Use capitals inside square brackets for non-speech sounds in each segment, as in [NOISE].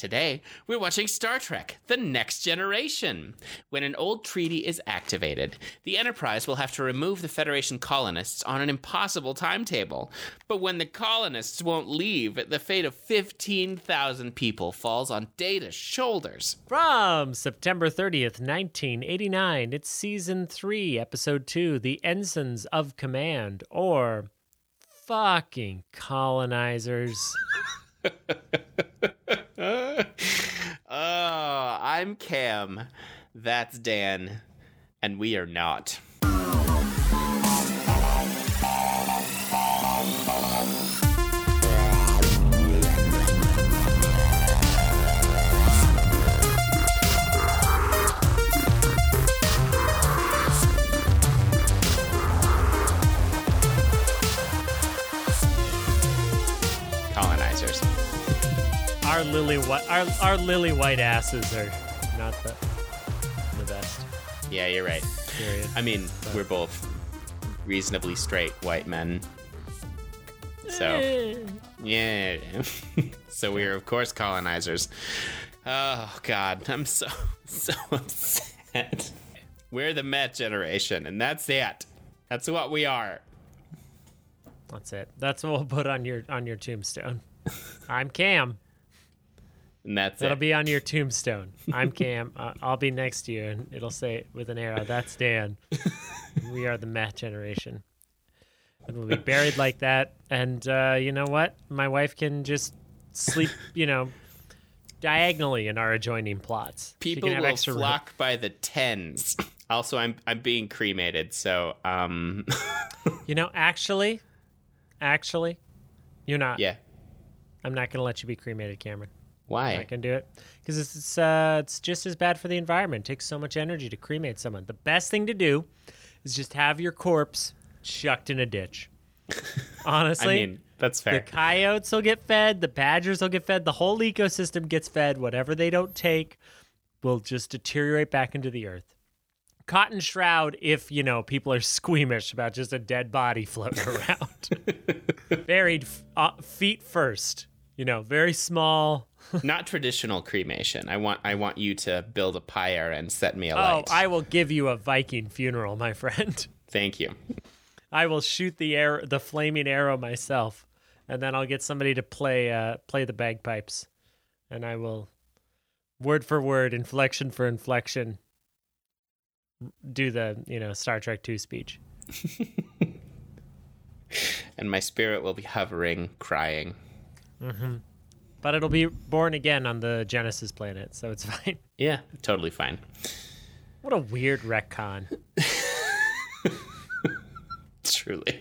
Today, we're watching Star Trek The Next Generation. When an old treaty is activated, the Enterprise will have to remove the Federation colonists on an impossible timetable. But when the colonists won't leave, the fate of 15,000 people falls on Data's shoulders. From September 30th, 1989, it's season 3, episode 2, The Ensigns of Command, or fucking colonizers. [LAUGHS] [LAUGHS] oh, I'm Cam. That's Dan. And we are not. Our lily white, our, our lily white asses are not the the best. Yeah, you're right. Period. I mean, we're both reasonably straight white men. So, eh. yeah. [LAUGHS] so we are, of course, colonizers. Oh, God. I'm so, [LAUGHS] so upset. We're the Met generation, and that's it. That's what we are. That's it. That's what we'll put on your on your tombstone. I'm Cam. And that's it. That'll it. be on your tombstone. I'm Cam. [LAUGHS] Uh, I'll be next to you, and it'll say with an arrow, "That's Dan." [LAUGHS] we are the Matt generation, and we'll be buried like that. And uh, you know what? My wife can just sleep, you know, diagonally in our adjoining plots. People will extra room. flock by the tens. Also, I'm I'm being cremated, so um, [LAUGHS] You know, actually, actually, you're not. yeah. I'm not gonna let you be cremated, Cameron. I can do it because it's it's, uh, it's just as bad for the environment. It takes so much energy to cremate someone. The best thing to do is just have your corpse chucked in a ditch. [LAUGHS] I Honestly, mean, that's fair. the coyotes will get fed, the badgers will get fed, the whole ecosystem gets fed. Whatever they don't take will just deteriorate back into the earth. Cotton shroud if you know people are [LAUGHS] squeamish about just a dead body floating around. [LAUGHS] Buried f- uh, feet first. You know, very small. Not traditional cremation. I want I want you to build a pyre and set me alight. Oh. I will give you a Viking funeral, my [LAUGHS] friend. Thank you. I will shoot the arrow, the flaming arrow myself, and then I'll get somebody to play uh, play the bagpipes, and I will, word for word, inflection for inflection, do the you know Star Trek two speech. [LAUGHS] And my spirit will be hovering, crying. But it'll be born again on the Genesis planet, so it's [LAUGHS] fine. Yeah, totally fine. What a weird retcon. [LAUGHS] Truly.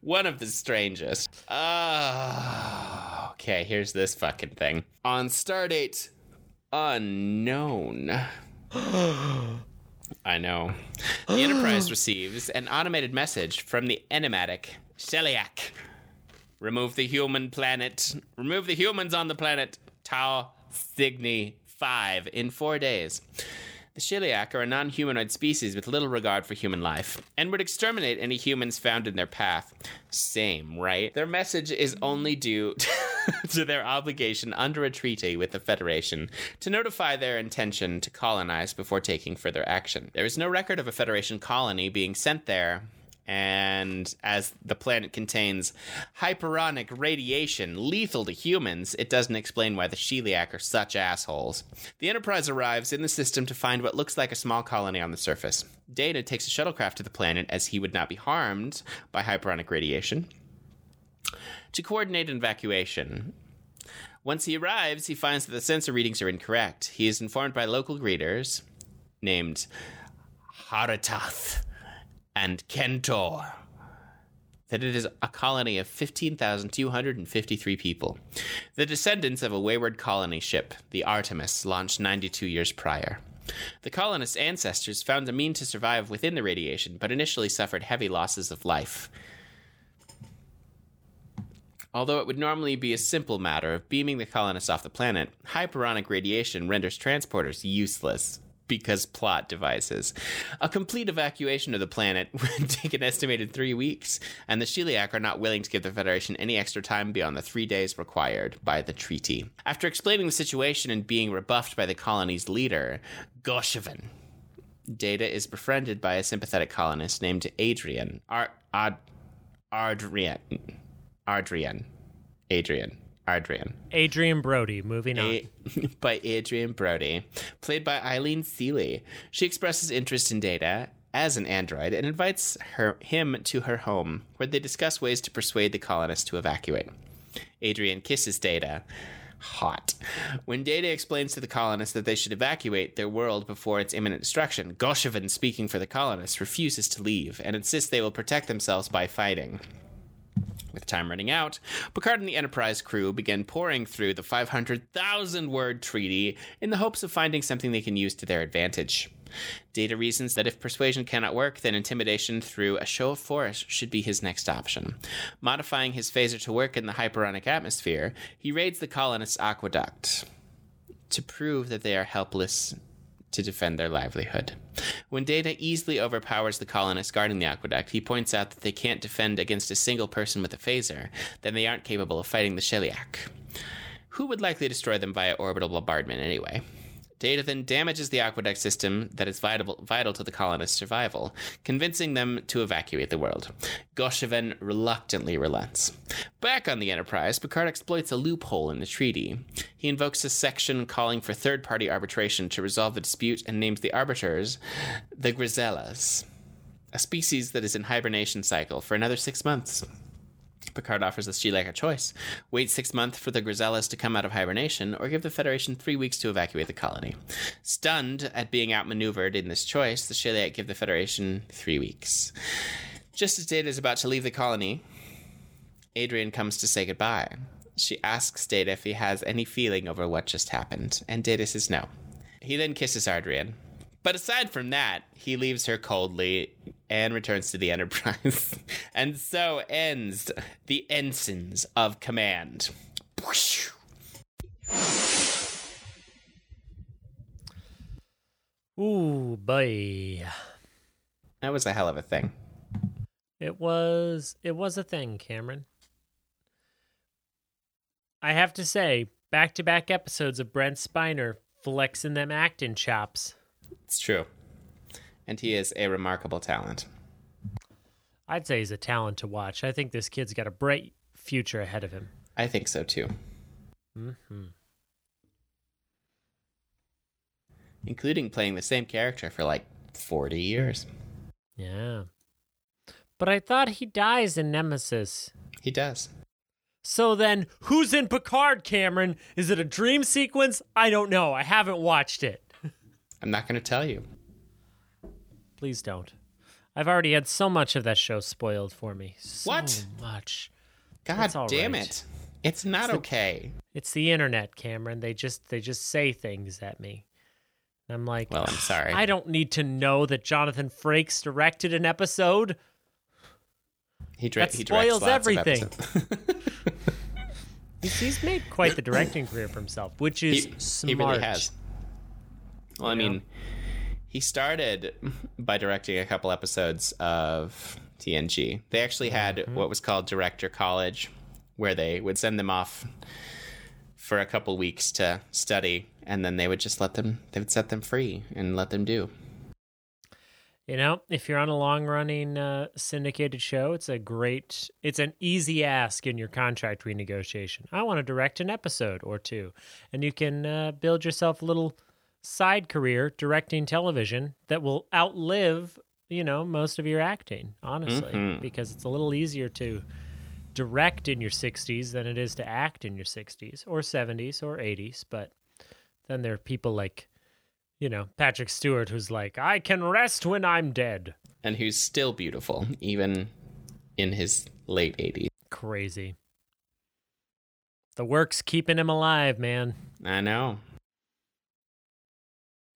One of the strangest. Ah, okay, here's this fucking thing. On stardate unknown. [GASPS] I know. The Enterprise [GASPS] receives an automated message from the enigmatic Sheliak. Remove the human planet. Remove the humans on the planet. Tau Cygni 5 in four days. The Sheliak are a non humanoid species with little regard for human life and would exterminate any humans found in their path. Same, right? Their message is only due [LAUGHS] to their obligation under a treaty with the Federation to notify their intention to colonize before taking further action. There is no record of a Federation colony being sent there. And as the planet contains hyperonic radiation lethal to humans, it doesn't explain why the Sheliak are such assholes. The Enterprise arrives in the system to find what looks like a small colony on the surface. Data takes a shuttlecraft to the planet as he would not be harmed by hyperonic radiation to coordinate an evacuation. Once he arrives, he finds that the sensor readings are incorrect. He is informed by local greeters named Haritath and Kentor that it is a colony of 15,253 people, the descendants of a wayward colony ship, the Artemis, launched 92 years prior. The colonists' ancestors found a mean to survive within the radiation, but initially suffered heavy losses of life. Although it would normally be a simple matter of beaming the colonists off the planet, hyperonic radiation renders transporters useless. Because plot devices. A complete evacuation of the planet [LAUGHS] would take an estimated three weeks, and the Sheliak are not willing to give the Federation any extra time beyond the three days required by the treaty. After explaining the situation and being rebuffed by the colony's leader, Gosheven, Data is befriended by a sympathetic colonist named Adrian. Ar- Ad- Ardrian. Ardrian. Adrian. Adrian. Adrian Brody, moving on. A- [LAUGHS] by Adrian Brody, played by Eileen Seeley. She expresses interest in Data as an android and invites her him to her home, where they discuss ways to persuade the colonists to evacuate. Adrian kisses Data. Hot. When Data explains to the colonists that they should evacuate their world before its imminent destruction, Gosheven, speaking for the colonists, refuses to leave and insists they will protect themselves by fighting. With time running out, Picard and the Enterprise crew begin pouring through the 500,000 word treaty in the hopes of finding something they can use to their advantage. Data reasons that if persuasion cannot work, then intimidation through a show of force should be his next option. Modifying his phaser to work in the hyperonic atmosphere, he raids the colonists' aqueduct to prove that they are helpless to defend their livelihood. When Data easily overpowers the colonists guarding the aqueduct, he points out that they can't defend against a single person with a phaser, then they aren't capable of fighting the Sheliak. Who would likely destroy them via orbital bombardment anyway? Data then damages the aqueduct system that is vital, vital to the colonists' survival, convincing them to evacuate the world. Gosheven reluctantly relents. Back on the Enterprise, Picard exploits a loophole in the treaty. He invokes a section calling for third party arbitration to resolve the dispute and names the arbiters the Grisellas, a species that is in hibernation cycle for another six months. Picard offers the Sheliak a choice wait six months for the Grisellas to come out of hibernation, or give the Federation three weeks to evacuate the colony. Stunned at being outmaneuvered in this choice, the Sheliak give the Federation three weeks. Just as Data is about to leave the colony, Adrian comes to say goodbye. She asks Data if he has any feeling over what just happened, and Data says no. He then kisses Adrian. But aside from that, he leaves her coldly and returns to the Enterprise. [LAUGHS] and so ends the Ensigns of Command. Ooh, boy. That was a hell of a thing. It was it was a thing, Cameron. I have to say, back to back episodes of Brent Spiner flexing them acting chops. It's true. And he is a remarkable talent. I'd say he's a talent to watch. I think this kid's got a bright future ahead of him. I think so too. hmm Including playing the same character for like 40 years. Yeah. But I thought he dies in Nemesis. He does. So then, who's in Picard, Cameron? Is it a dream sequence? I don't know. I haven't watched it. [LAUGHS] I'm not going to tell you. Please don't. I've already had so much of that show spoiled for me. So What? much. God damn right. it. It's not okay. It's the internet, Cameron. They just they just say things at me. And I'm like, Well, I'm sorry. I don't need to know that Jonathan Frakes directed an episode. he, dra- that he spoils everything. [LAUGHS] He's, he's made quite the directing career for himself, which is he, smart. he really has. Well, I mean, he started by directing a couple episodes of TNG. They actually had Mm-hmm. what was called Director College, where they would send them off for a couple weeks to study, and then they would just let them, they would set them free and let them do. You know, if you're on a long running uh, syndicated show, it's a great, it's an easy ask in your contract renegotiation. I want to direct an episode or two. And you can uh, build yourself a little side career directing television that will outlive, you know, most of your acting, honestly, Mhm. because it's a little easier to direct in your 60s than it is to act in your 60s or 70s or 80s. But then there are people like, you know, Patrick Stewart, who's like, I can rest when I'm dead. And who's still beautiful, even in his late 80s. Crazy. The work's keeping him alive, man. I know.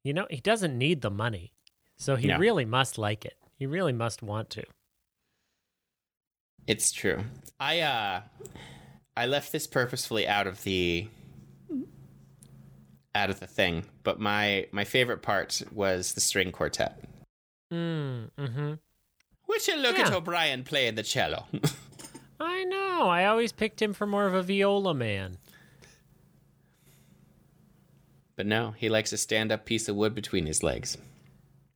You know, he doesn't need the money. So he No. really must like it. He really must want to. It's true. I uh I left this purposefully out of the out of the thing, but my my favorite part was the string quartet. Mm, mm-hmm. Would you look at O'Brien playing the cello? [LAUGHS] I know. I always picked him for more of a viola man. But no, he likes a stand up piece of wood between his legs.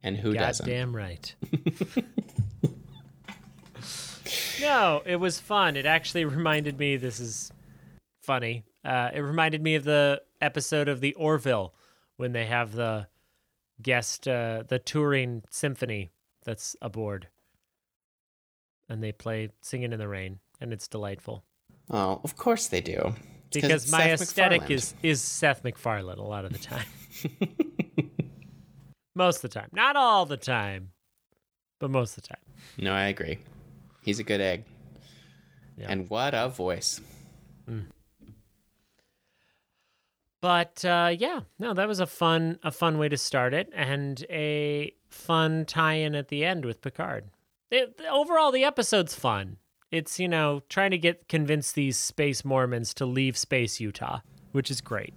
And who doesn't? Goddamn right. [LAUGHS] [LAUGHS] no, it was fun. It actually reminded me. This is funny. Uh, it reminded me of the episode of the Orville when they have the guest, uh, the touring symphony that's aboard, and they play "Singing in the Rain," and it's delightful Oh, of course they do. Because my Seth aesthetic is is Seth MacFarlane a lot of the time. [LAUGHS] most of the time, not all the time, but most of the time. No, I agree. He's a good egg. Yeah. And what a voice. But uh, yeah, no, that was a fun a fun way to start it, and a fun tie-in at the end with Picard. It, overall, the episode's fun. It's you know trying to get convince these space Mormons to leave space Utah, which is great.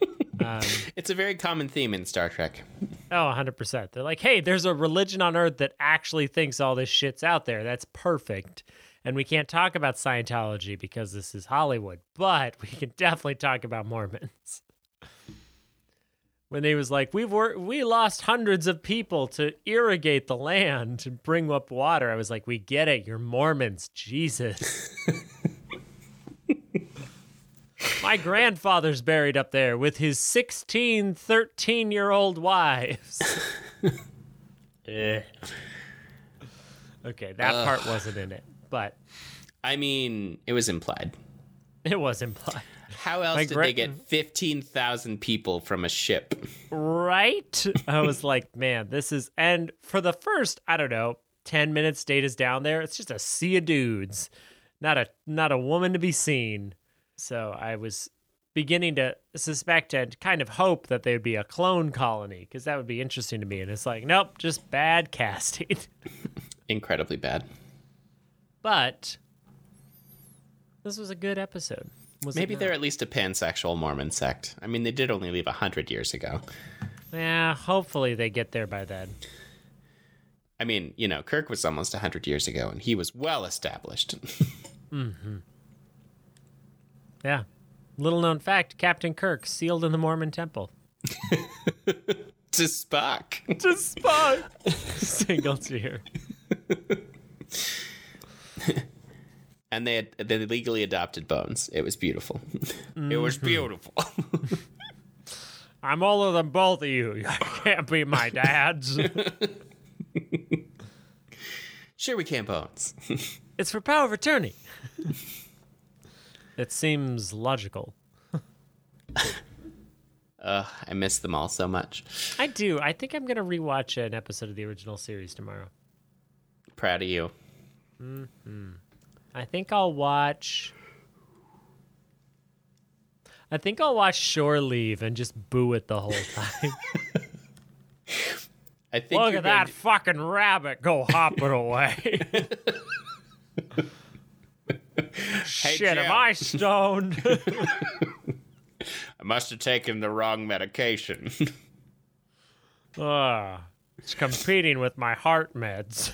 [LAUGHS] um, It's a very common theme in Star Trek. oh, 100%. They're like, hey, there's a religion on Earth that actually thinks all this shit's out there. That's perfect. And we can't talk about Scientology because this is Hollywood, but we can definitely talk about Mormons. When they was like, we've wor- we lost hundreds of people to irrigate the land and bring up water, I was like, we get it. You're Mormons, Jesus. [LAUGHS] My grandfather's buried up there with his 16, 13 year old wives. [LAUGHS] Eh. Okay, that part wasn't in it, but I mean, it was implied. it was implied. How else My did gra- they get 15,000 people from a ship? Right? I was like, man, this is. And for the first, I don't know, 10 minutes Data's down there, it's just a sea of dudes, not a not a woman to be seen. So I was beginning to suspect and kind of hope that they would be a clone colony because that would be interesting to me. And it's like, nope, just bad casting. [LAUGHS] Incredibly bad. but this was a good episode. Was Maybe they're at least a pansexual Mormon sect. I mean, they did only leave 100 years ago. Yeah, hopefully they get there by then. I mean, you know, Kirk was almost 100 years ago, and he was well established. [LAUGHS] Mhm. Yeah. Little known fact Captain Kirk sealed in the Mormon temple. [LAUGHS] to Spock. to Spock. [LAUGHS] Single tear. And they had, they legally adopted Bones. It was beautiful. [LAUGHS] it was mm-hmm. beautiful. [LAUGHS] I'm older than both of you. [LAUGHS] You can't be my dads. sure, we can, Bones. it's for power of attorney. it seems logical. Ugh, I miss them all so much. I do. I think I'm going to rewatch an episode of the original series tomorrow. Proud of you. Mm-hmm. I think I'll watch. I think I'll watch Shore Leave and just boo it the whole time. [LAUGHS] I think Look at that going fucking rabbit go [LAUGHS] hopping away. [LAUGHS] Shit, am I stoned? I must have taken the wrong medication. Ugh, it's competing with my heart meds.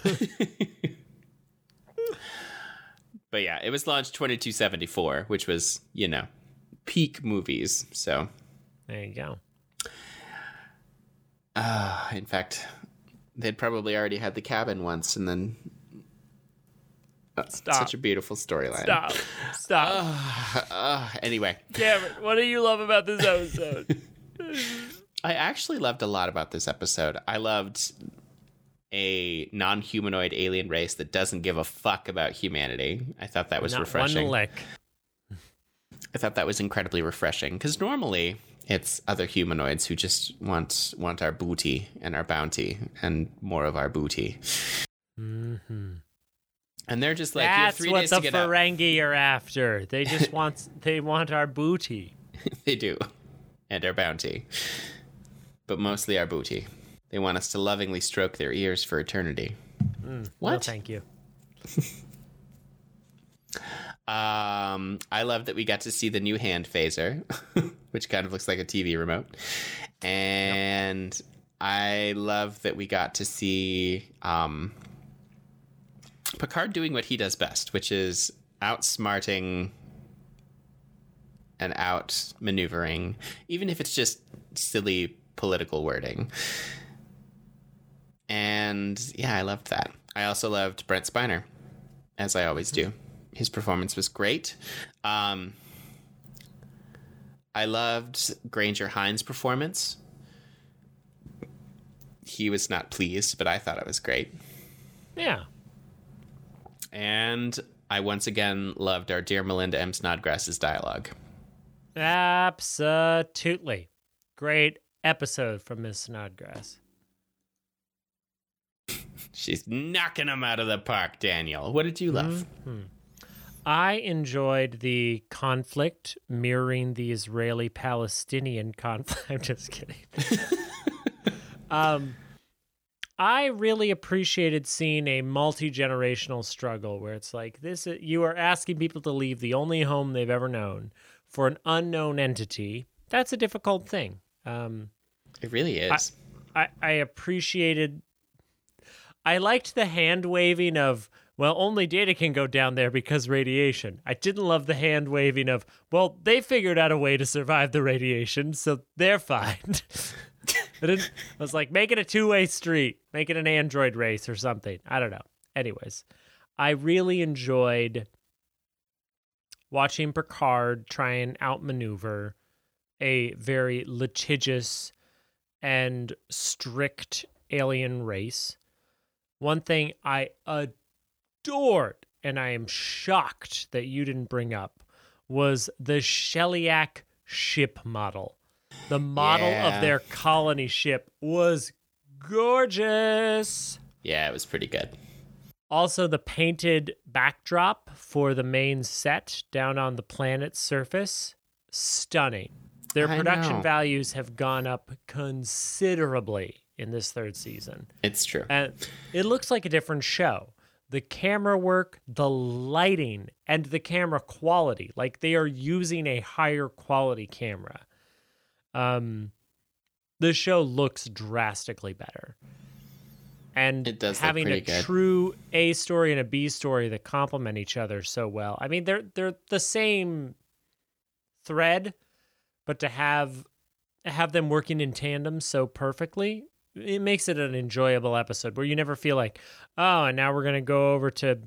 But yeah, it was launched 2274, which was, you know, peak movies. So, there you go. uh, in fact, they'd probably already had the cabin once and then. Uh, Stop. Such a beautiful storyline. Stop. Stop. Uh, anyway, Cameron, what do you love about this episode? [LAUGHS] I actually loved a lot about this episode. I loved a non humanoid alien race that doesn't give a fuck about humanity. I thought that was Not refreshing. one lick. I thought that was incredibly refreshing because normally it's other humanoids who just want want our booty and our bounty and more of our booty. Mm-hmm. And they're just like, That's what the get out. Ferengi are after. They just [LAUGHS] want they want our booty. They do. And our bounty. But mostly our booty. They want us to lovingly stroke their ears for eternity. No, What? thank you. [LAUGHS] Um, I love that we got to see the new hand phaser, [LAUGHS] which kind of looks like a TV remote. And I love that we got to see um, Picard doing what he does best, which is outsmarting and out maneuvering, even if it's just silly political wording. And yeah, I loved that. I also loved Brent Spiner, as I always do. His performance was great. Um, I loved Grainger Hines' performance. He was not pleased, but I thought it was great. Yeah. And I once again loved our dear Melinda M. Snodgrass's dialogue. Absolutely. Great episode from Miss Snodgrass. She's knocking them out of the park, Daniel. What did you love? I enjoyed the conflict mirroring the Israeli Palestinian conflict. [LAUGHS] I'm just kidding. [LAUGHS] um, I really appreciated seeing a multi generational struggle where it's like this you are asking people to leave the only home they've ever known for an unknown entity. That's a difficult thing. Um, It really is. I, I appreciated I liked the hand waving of well only data can go down there because radiation. I didn't love the hand waving of well they figured out a way to survive the radiation so they're fine. [LAUGHS] I, I was like make it a two-way street, make it an android race or something. I don't know. Anyways, I really enjoyed watching Picard try and outmaneuver a very litigious and strict alien race. One thing I adored, and I am shocked that you didn't bring up, was the Sheliak ship model. The model Yeah. of their colony ship was gorgeous. yeah, it was pretty good. Also, the painted backdrop for the main set down on the planet's surface, stunning. Their production values have gone up considerably in this third season. It's true. And it looks like a different show. The camera work, the lighting, and the camera quality, like they are using a higher quality camera. Um, the show looks drastically better. And It does having a good. true A story and a B story that complement each other so well. I mean, they're they're the same thread, but to have have them working in tandem so perfectly it makes it an enjoyable episode where you never feel like oh and now we're going to go over to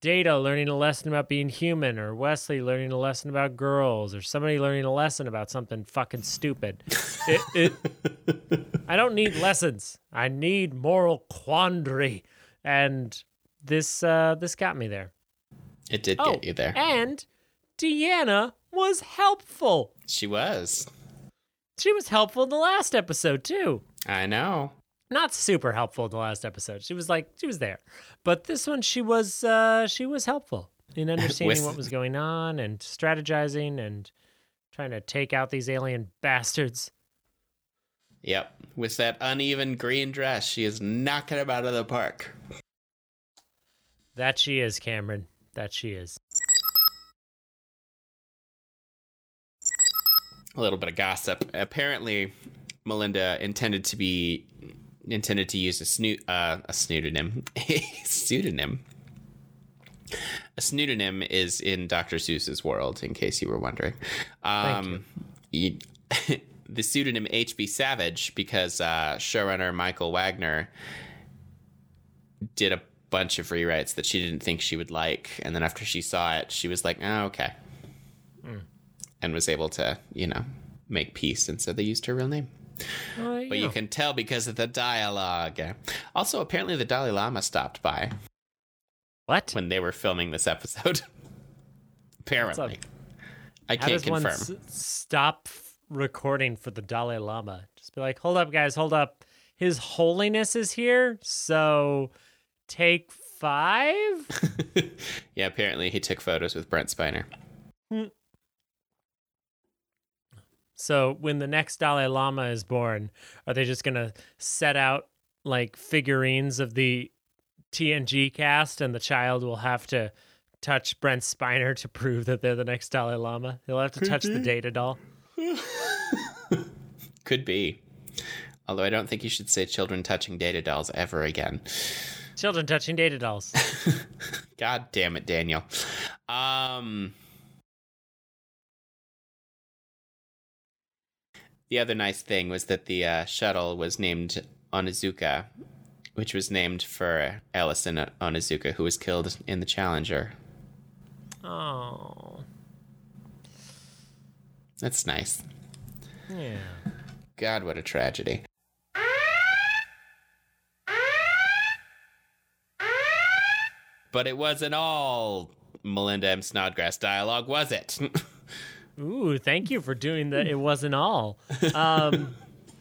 data learning a lesson about being human or wesley learning a lesson about girls or somebody learning a lesson about something fucking stupid. [LAUGHS] It, it, i don't need lessons. I need moral quandary. And this uh this got me there. It did oh get you there. and deanna was helpful. She was. she was helpful in the last episode too I know. not super helpful in the last episode. She was like she was there, but this one she was uh, she was helpful in [LAUGHS] understanding With- what was going on and strategizing and trying to take out these alien bastards. Yep. With that uneven green dress, she is knocking him out of the park. That she is, Cameron. That she is. A little bit of gossip. Apparently, Melinda intended to be intended to use a snoot uh, a pseudonym. a [LAUGHS] pseudonym. A pseudonym is in Dr. Seuss's world, in case you were wondering. Um, you- [LAUGHS] the pseudonym H.B. Savage because uh, showrunner Michael Wagner did a bunch of rewrites that she didn't think she would like, and then after she saw it, she was like, "Oh, okay," and was able to, you know, make peace, and so they used her real name. But you can tell because of the dialogue. Also, apparently, the Dalai Lama stopped by what? when they were filming this episode. [LAUGHS] apparently, I How can't confirm. s- stop recording for the Dalai Lama? Just be like, hold up, guys, hold up. His Holiness is here, so take five. [LAUGHS] yeah, apparently he took photos with Brent Spiner. Hmm. So when the next Dalai Lama is born, are they just gonna set out like figurines of the TNG cast, and the child will have to touch Brent Spiner to prove that they're the next Dalai Lama. He'll have to touch the data doll. [LAUGHS] Could be. Although I don't think you should say children touching data dolls ever again. Children touching data dolls. [LAUGHS] God damn it, Daniel. Um The other nice thing was that the uh, shuttle was named Onizuka, which was named for Ellison Onizuka, who was killed in the Challenger. Oh. That's nice. Yeah. God, what a tragedy. But it wasn't all Melinda M. Snodgrass dialogue, was it? [LAUGHS] Ooh, thank you for doing that. It wasn't all. Um,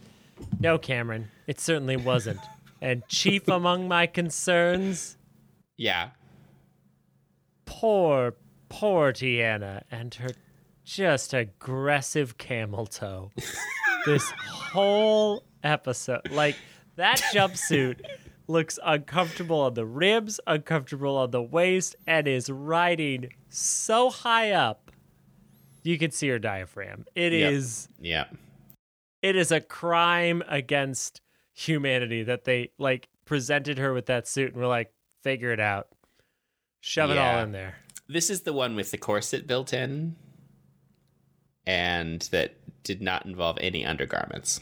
[LAUGHS] no, Cameron, it certainly wasn't. And chief among my concerns, yeah. poor, poor Tiana and her just aggressive camel toe. [LAUGHS] this whole episode, like that jumpsuit looks uncomfortable on the ribs, uncomfortable on the waist, and is riding so high up. You can see her diaphragm. It Yep. is Yeah. it is a crime against humanity that they like presented her with that suit and were like, figure it out. Shove it all in there. This is the one with the corset built in and that did not involve any undergarments.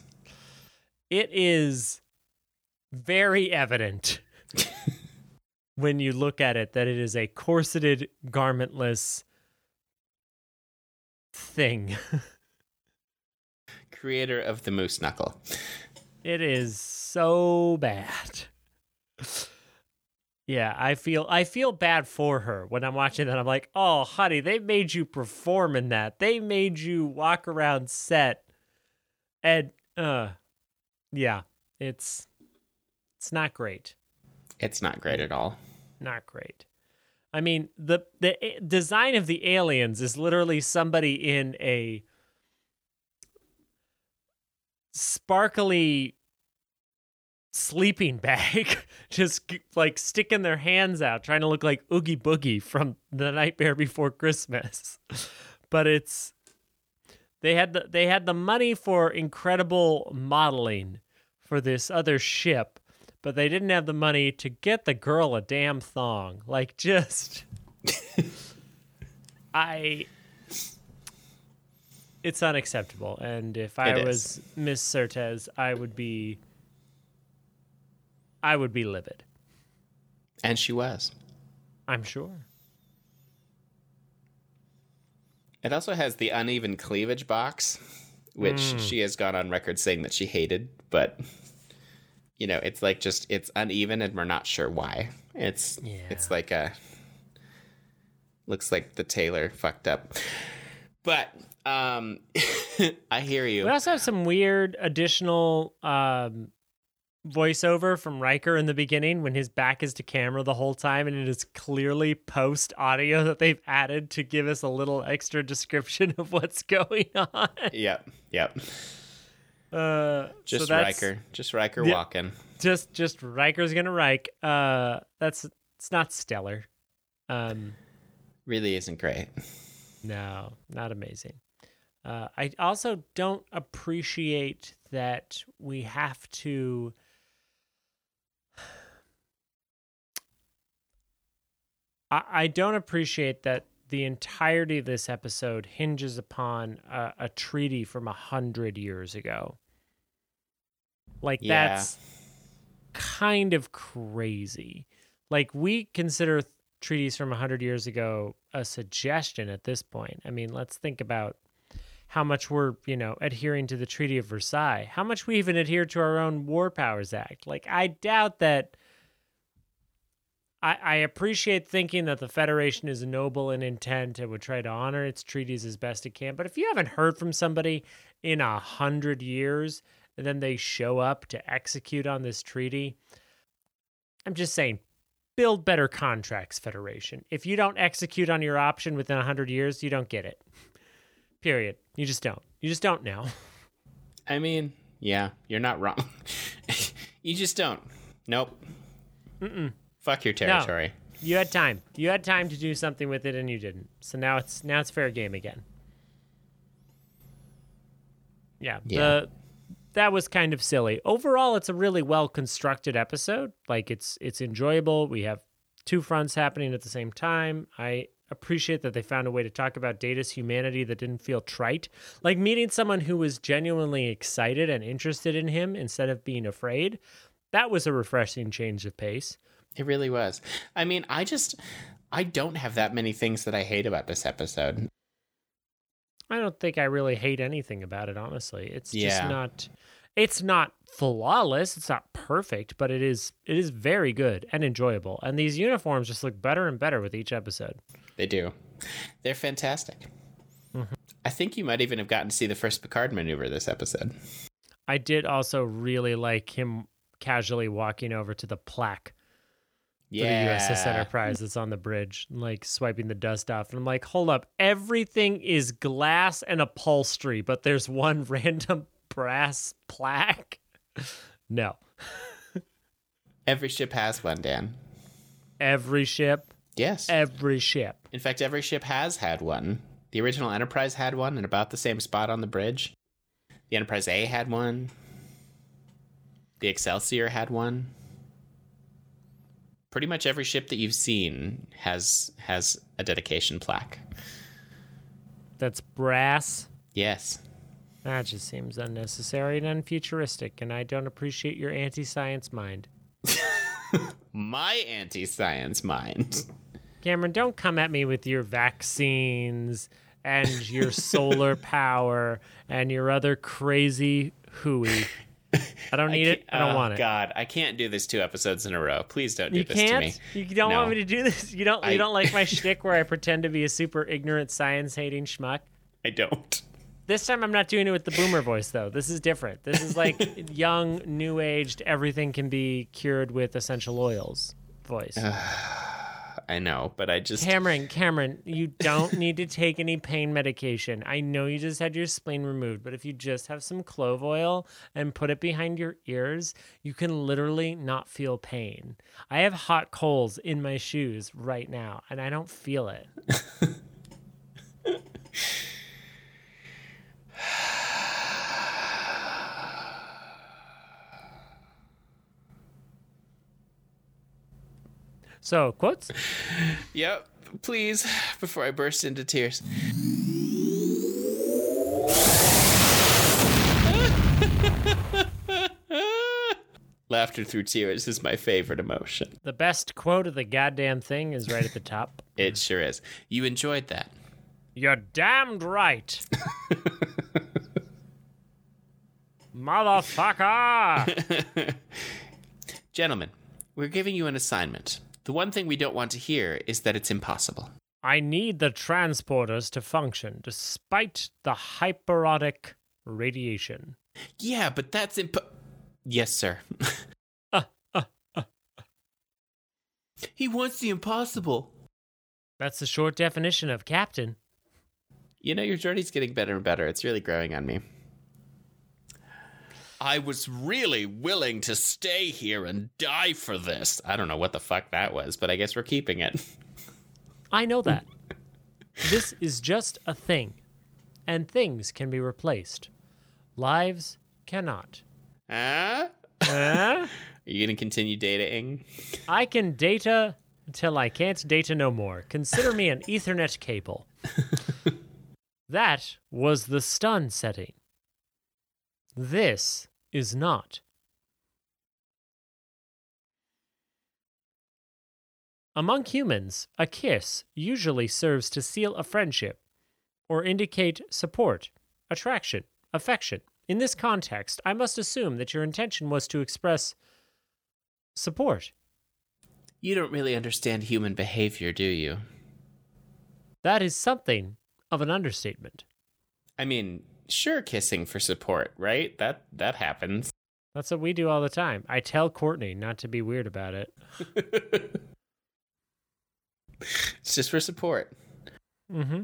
It is very evident [LAUGHS] when you look at it that it is a corseted, garmentless thing. [LAUGHS] Creator of the moose knuckle. It is so bad. [LAUGHS] Yeah, I feel I feel bad for her when I'm watching that. I'm like, "Oh, honey, they made you perform in that. They made you walk around set." And uh yeah, it's it's not great. It's not great at all. Not great. I mean, the the design of the aliens is literally somebody in a sparkly sleeping [LAUGHS] bag, just like sticking their hands out, trying to look like Oogie Boogie from The Nightmare Before Christmas. [LAUGHS] But it's they had the they had the money for incredible modeling for this other ship, but they didn't have the money to get the girl a damn thong. Like just [LAUGHS] I it's unacceptable. And if I It is. was Miss Sirtis, I would be I would be livid. And she was. I'm sure. It also has the uneven cleavage box, which hmm. she has gone on record saying that she hated, but you know, it's like just it's uneven and we're not sure why. It's it's like a looks like the tailor fucked up. But um [LAUGHS] I hear you. We also have some weird additional um, voiceover from Riker in the beginning when his back is to camera the whole time, and it is clearly post audio that they've added to give us a little extra description of what's [LAUGHS] going on. Yep, yep. Uh, Just so Riker. Just Riker Yeah. walking. Just, just Riker's gonna Rike. Uh, that's it's not stellar. Um, Really isn't great. No, not amazing. Uh, I also don't appreciate that we have to. [SIGHS] I, I don't appreciate that the entirety of this episode hinges upon a, a treaty from a hundred years ago. Like Yeah. that's kind of crazy. Like we consider th- treaties from a 100 years ago a suggestion at this point. I mean, let's think about how much we're, you know, adhering to the Treaty of Versailles. How much we even adhere to our own War Powers Act. Like I doubt that I, I appreciate thinking that the Federation is noble in intent and would try to honor its treaties as best it can. But if you haven't heard from somebody in a hundred years and then they show up to execute on this treaty, I'm just saying, build better contracts, Federation. If you don't execute on your option within a hundred years, you don't get it. Period. You just don't. You just don't now. [LAUGHS] I mean, yeah, you're not wrong. [LAUGHS] you just don't. Nope. Mm-mm. Fuck your territory. You had time. You had time to do something with it, and you didn't. So now it's now it's fair game again. Yeah. Yeah. The that was kind of silly. Overall, it's a really well constructed episode. Like it's it's enjoyable. We have two fronts happening at the same time. I appreciate that they found a way to talk about Data's humanity that didn't feel trite. Like meeting someone who was genuinely excited and interested in him instead of being afraid. That was a refreshing change of pace. It really was. I mean, I just I don't have that many things that I hate about this episode. I don't think I really hate anything about it, honestly. It's just not it's not flawless, it's not perfect, but it is it is very good and enjoyable. And these uniforms just look better and better with each episode. They do. They're fantastic. Mm-hmm. I think you might even have gotten to see the first Picard maneuver this episode. I did also really like him casually walking over to the plaque for the USS Enterprise that's on the bridge, like swiping the dust off. And I'm like, hold up, everything is glass and upholstery, but there's one [LAUGHS] random brass plaque. [LAUGHS] No. Every ship has one, Dan. Every ship, Yes. every ship. In fact, every ship has had one. The original Enterprise had one in about the same spot on the bridge. The Enterprise A had one. The Excelsior had one. Pretty much every ship that you've seen has has a dedication plaque. That's brass. Yes. That just seems unnecessary and unfuturistic, and I don't appreciate your anti science mind. [LAUGHS] My anti-science mind. Cameron, don't come at me with your vaccines and your [LAUGHS] solar power and your other crazy hooey. I don't need it. I don't Oh, want it. God, I can't do this two episodes in a row. Please don't do You this to me. can't. You don't No. want me to do this. You don't. You don't like my [LAUGHS] shtick where I pretend to be a super ignorant science hating schmuck. I don't. This time I'm not doing it with the boomer voice though. This is different. This is like [LAUGHS] young, new aged. Everything can be cured with essential oils voice. [SIGHS] [SIGHS] [SIGHS] I know, but I just Cameron, Cameron, you don't need to take any pain medication. I know you just had your spleen removed, but if you just have some clove oil and put it behind your ears, you can literally not feel pain. I have hot coals in my shoes right now, and I don't feel it. [LAUGHS] So, quotes? Yep, please, before I burst into tears. [LAUGHS] Laughter through tears is my favorite emotion. The best quote of the goddamn thing is right at the top. [LAUGHS] It sure is. You enjoyed that. You're damned right. [LAUGHS] Motherfucker! Gentlemen, we're giving you an assignment. The one thing we don't want to hear is that it's impossible. I need the transporters to function despite the hyperonic radiation. Yeah, but that's imp. Yes, sir. [LAUGHS] he wants the impossible. That's the short definition of captain. You know, your journey's getting better and better. It's really growing on me. I was really willing to stay here and die for this. I don't know what the fuck that was, but I guess we're keeping it. [LAUGHS] I know that. this is just a thing, and things can be replaced. Lives cannot. Huh? Huh? Are you going to continue dating? I can data until I can't data no more. Consider me an Ethernet cable. [LAUGHS] that was the stun setting. This is not. Among humans, a kiss usually serves to seal a friendship or indicate support, attraction, affection. In this context, I must assume that your intention was to express support. You don't really understand human behavior, do you? That is something of an understatement. I mean, sure kissing for support, right? That that happens. That's what we do all the time. I tell Courtney not to be weird about it. [LAUGHS] It's just for support. Mm-hmm.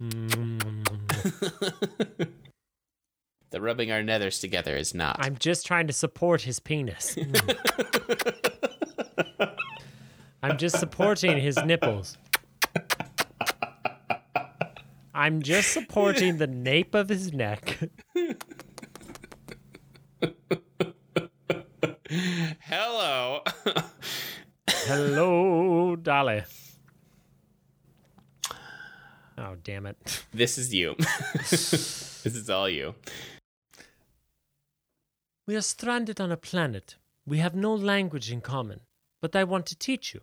[LAUGHS] the rubbing our nethers together is not. I'm just trying to support his penis. [LAUGHS] I'm just supporting his nipples. I'm just supporting the nape of his neck. Hello. Hello, Dolly. Oh, damn it. this is you. [LAUGHS] this is all you. We are stranded on a planet. We have no language in common, but I want to teach you.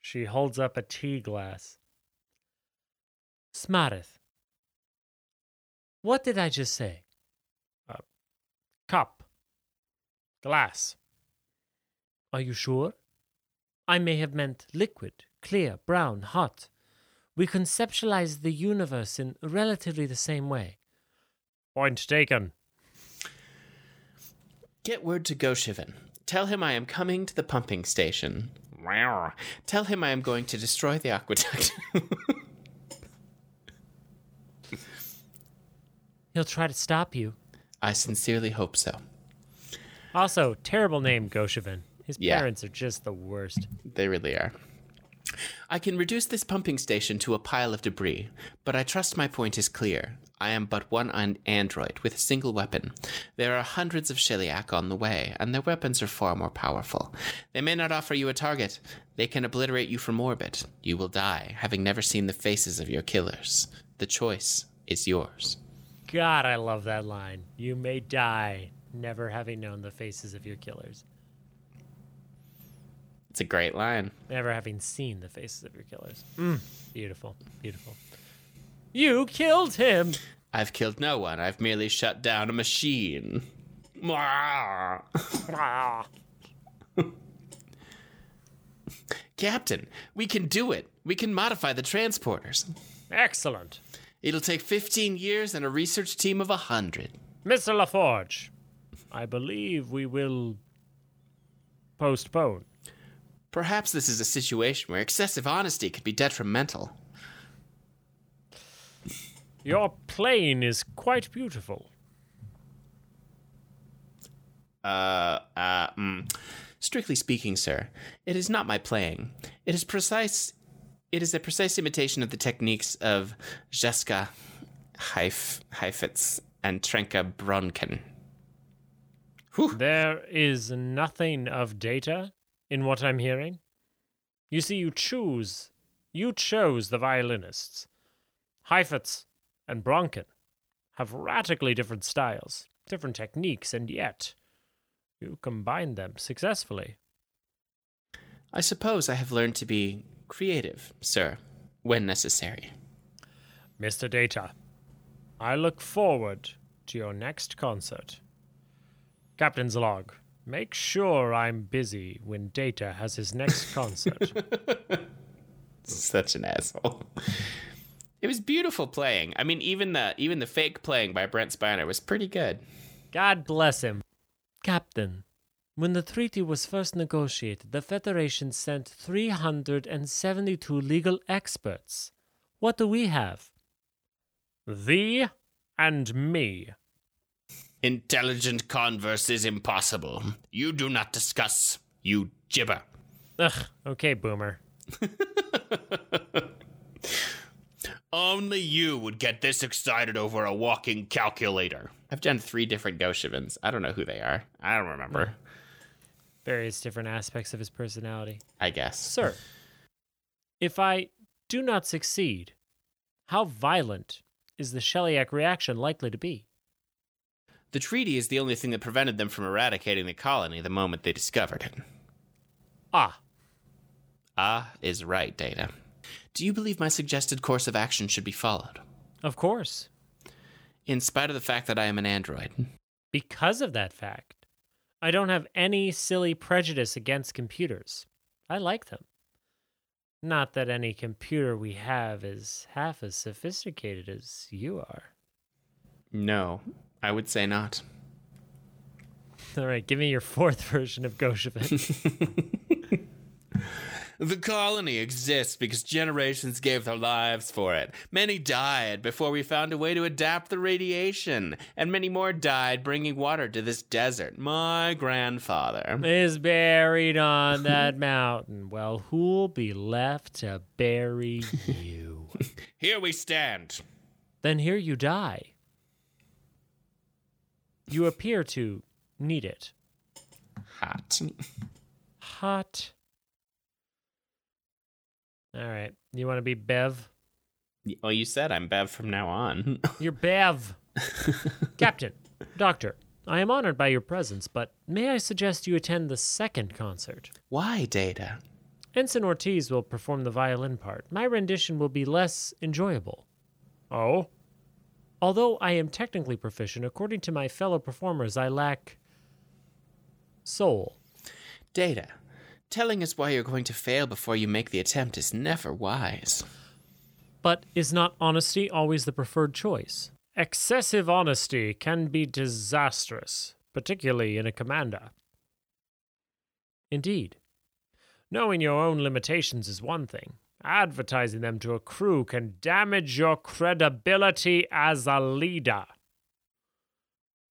She holds up a tea glass. Smareth. What did I just say? A cup. Glass. Are you sure? I may have meant liquid, clear, brown, hot. We conceptualize the universe in relatively the same way. Point taken. Get word to Gosheven. Tell him I am coming to the pumping station. Wow. Tell him I am going to destroy the aqueduct. [LAUGHS] He'll try to stop you. I sincerely hope so. Also, terrible name, Gosheven. His Yeah. parents are just the worst. They really are. I can reduce this pumping station to a pile of debris, but I trust my point is clear. I am but one android with a single weapon. There are hundreds of Sheliak on the way, and their weapons are far more powerful. They may not offer you a target. They can obliterate you from orbit. You will die, having never seen the faces of your killers. The choice is yours. God, I love that line. You may die, never having known the faces of your killers. It's a great line. Never having seen the faces of your killers. Mm, beautiful, beautiful. You killed him! I've killed no one. I've merely shut down a machine. [LAUGHS] Captain, we can do it. We can modify the transporters. Excellent. It'll take 15 years and a research team of 100. Mr. LaForge, I believe we will postpone. Perhaps this is a situation where excessive honesty could be detrimental. Your plane is quite beautiful. Uh, uh, mm. Strictly speaking, sir, it is not my playing. It is precise. It is a precise imitation of the techniques of Jascha Heif, Heifetz and Trenka Bronken. There is nothing of data in what I'm hearing. You see, you choose, you chose the violinists. Heifetz and Bronken have radically different styles, different techniques, and yet you combine them successfully. I suppose I have learned to be creative, sir, when necessary. Mr. Data, I look forward to your next concert. Captain's log. Make sure I'm busy when Data has his next [LAUGHS] concert. [LAUGHS] Such an asshole. It was beautiful playing. I mean, even the even the fake playing by Brent Spiner was pretty good. God bless him. Captain, when the treaty was first negotiated, the Federation sent 372 legal experts. What do we have? Thee and me. Intelligent converse is impossible. You do not discuss. You gibber. Ugh, okay, boomer. [LAUGHS] Only you would get this excited over a walking calculator. I've done three different Goshevens. I don't know who they are. I don't remember. Various different aspects of his personality. I guess. Sir, if I do not succeed, how violent is the Sheliak reaction likely to be? The treaty is the only thing that prevented them from eradicating the colony the moment they discovered it. Ah, Ah is right, Data. Do you believe my suggested course of action should be followed? of course. In spite of the fact that I am an android. Because of that fact, I don't have any silly prejudice against computers. I like them. Not that any computer we have is half as sophisticated as you are. No, I would say not. All right, give me your fourth [LAUGHS] version of Gosheven. [LAUGHS] The colony exists because generations gave their lives for it. Many died before we found a way to adapt the radiation, and many more died bringing water to this desert. My grandfather. Is buried on [LAUGHS] that mountain. Well, who'll be left to bury you? [LAUGHS] Here we stand. then here you die. You appear to need it. Hot. Hot. All right. You want to be Bev? Well, you said I'm Bev from now on. [LAUGHS] You're Bev. [LAUGHS] Captain, Doctor, I am honored by your presence, but may I suggest you attend the second concert? Why, Data? Ensign Ortiz will perform the violin part. My rendition will be less enjoyable. Oh? Although I am technically proficient, according to my fellow performers, I lack soul. Data. Telling us why you're going to fail before you make the attempt is never wise. But is not honesty always the preferred choice? Excessive honesty can be disastrous, particularly in a commander. Indeed. Knowing your own limitations is one thing. Advertising them to a crew can damage your credibility as a leader.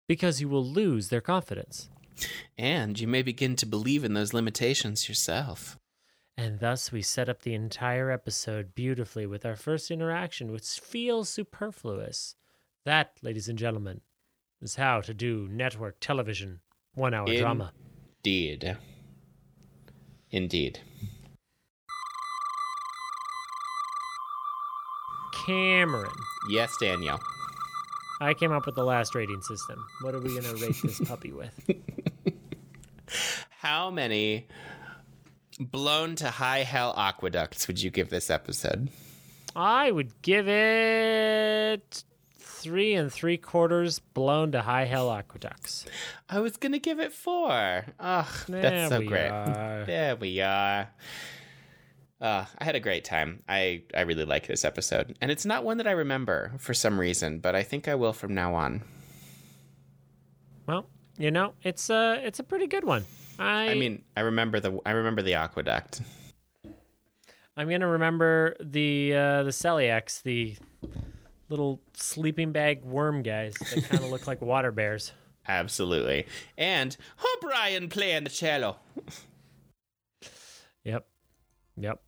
Because you will lose their confidence. And you may begin to believe in those limitations yourself. And thus we set up the entire episode beautifully with our first interaction, which feels superfluous. That, ladies and gentlemen, is how to do network television one hour In- drama. Indeed. Indeed. Cameron, Yes, Daniel. I came up with the last rating system. What are we going to rate this puppy with? [LAUGHS] How many blown to high hell aqueducts would you give this episode? I would give it three and three quarters blown to high hell aqueducts. I was gonna give it four. Ugh, that's so great. [LAUGHS] are. There we are. Uh, I had a great time. I, I really like this episode. And it's not one that I remember for some reason, but I think I will from now on. Well, you know, it's a it's a pretty good one. I, I mean, I remember the I remember the aqueduct. I'm gonna remember the uh, the Sheliaks, the little sleeping bag worm guys that kind of look like water bears. Absolutely. And O'Brien playing the cello. Yep, yep.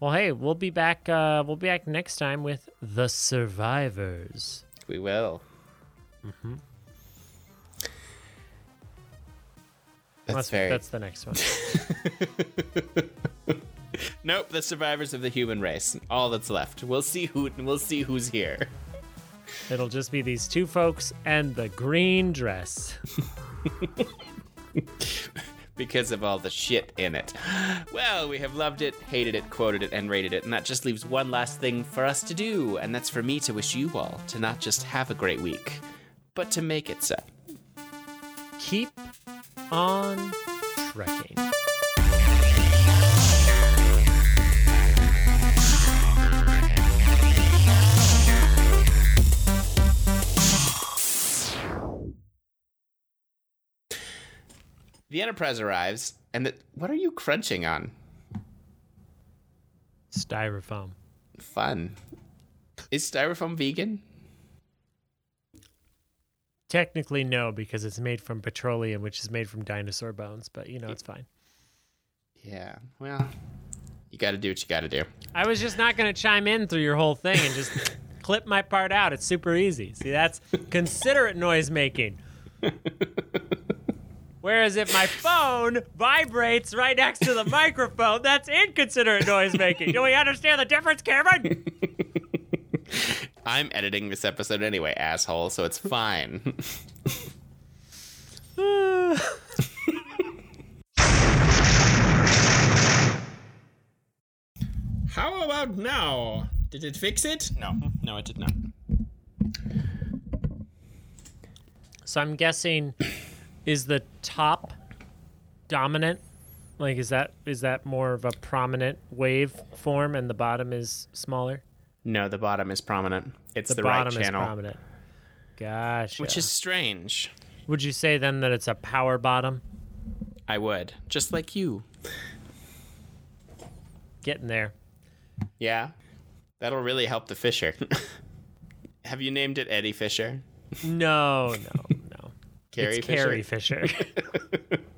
Well, hey, we'll be back. Uh, we'll be back next time with the survivors. We will. That's, That's very. that's the next one. [LAUGHS] Nope, the survivors of the human race. All that's left. We'll see who. We'll see who's here. It'll just be these two folks and the green dress. [LAUGHS] because of all the shit in it. [GASPS] Well, we have loved it, hated it, quoted it, and rated it, and that just leaves one last thing for us to do, and that's for me to wish you all to not just have a great week, but to make it so. Keep on trekking. The Enterprise arrives, and the, what are you crunching on? Styrofoam. Fun. Is styrofoam vegan? Technically, no, because it's made from petroleum, which is made from dinosaur bones. But you know, it's fine. Yeah. Well, you got to do what you got to do. I was just not going to chime in through your whole thing and just [LAUGHS] clip my part out. It's super easy. See, that's considerate noise making. [LAUGHS] Whereas if my phone vibrates right next to the microphone, that's inconsiderate noise making. Do we understand the difference, Cameron? [LAUGHS] I'm editing this episode anyway, asshole, so it's fine. [LAUGHS] How about now? Did it fix it? No, no, it did not. So I'm guessing is the top dominant? Like is that is that more of a prominent wave form and the bottom is smaller? No, the bottom is prominent. It's the, the bottom right channel. Is prominent. Gosh. Gotcha. Which is strange. Would you say then that it's a power bottom? I would, just like you. Getting there. Yeah. That'll really help the Fisher. [LAUGHS] Have you named it Eddie Fisher? No, no, no. [LAUGHS] Carrie Fisher. Carrie Fisher. [LAUGHS]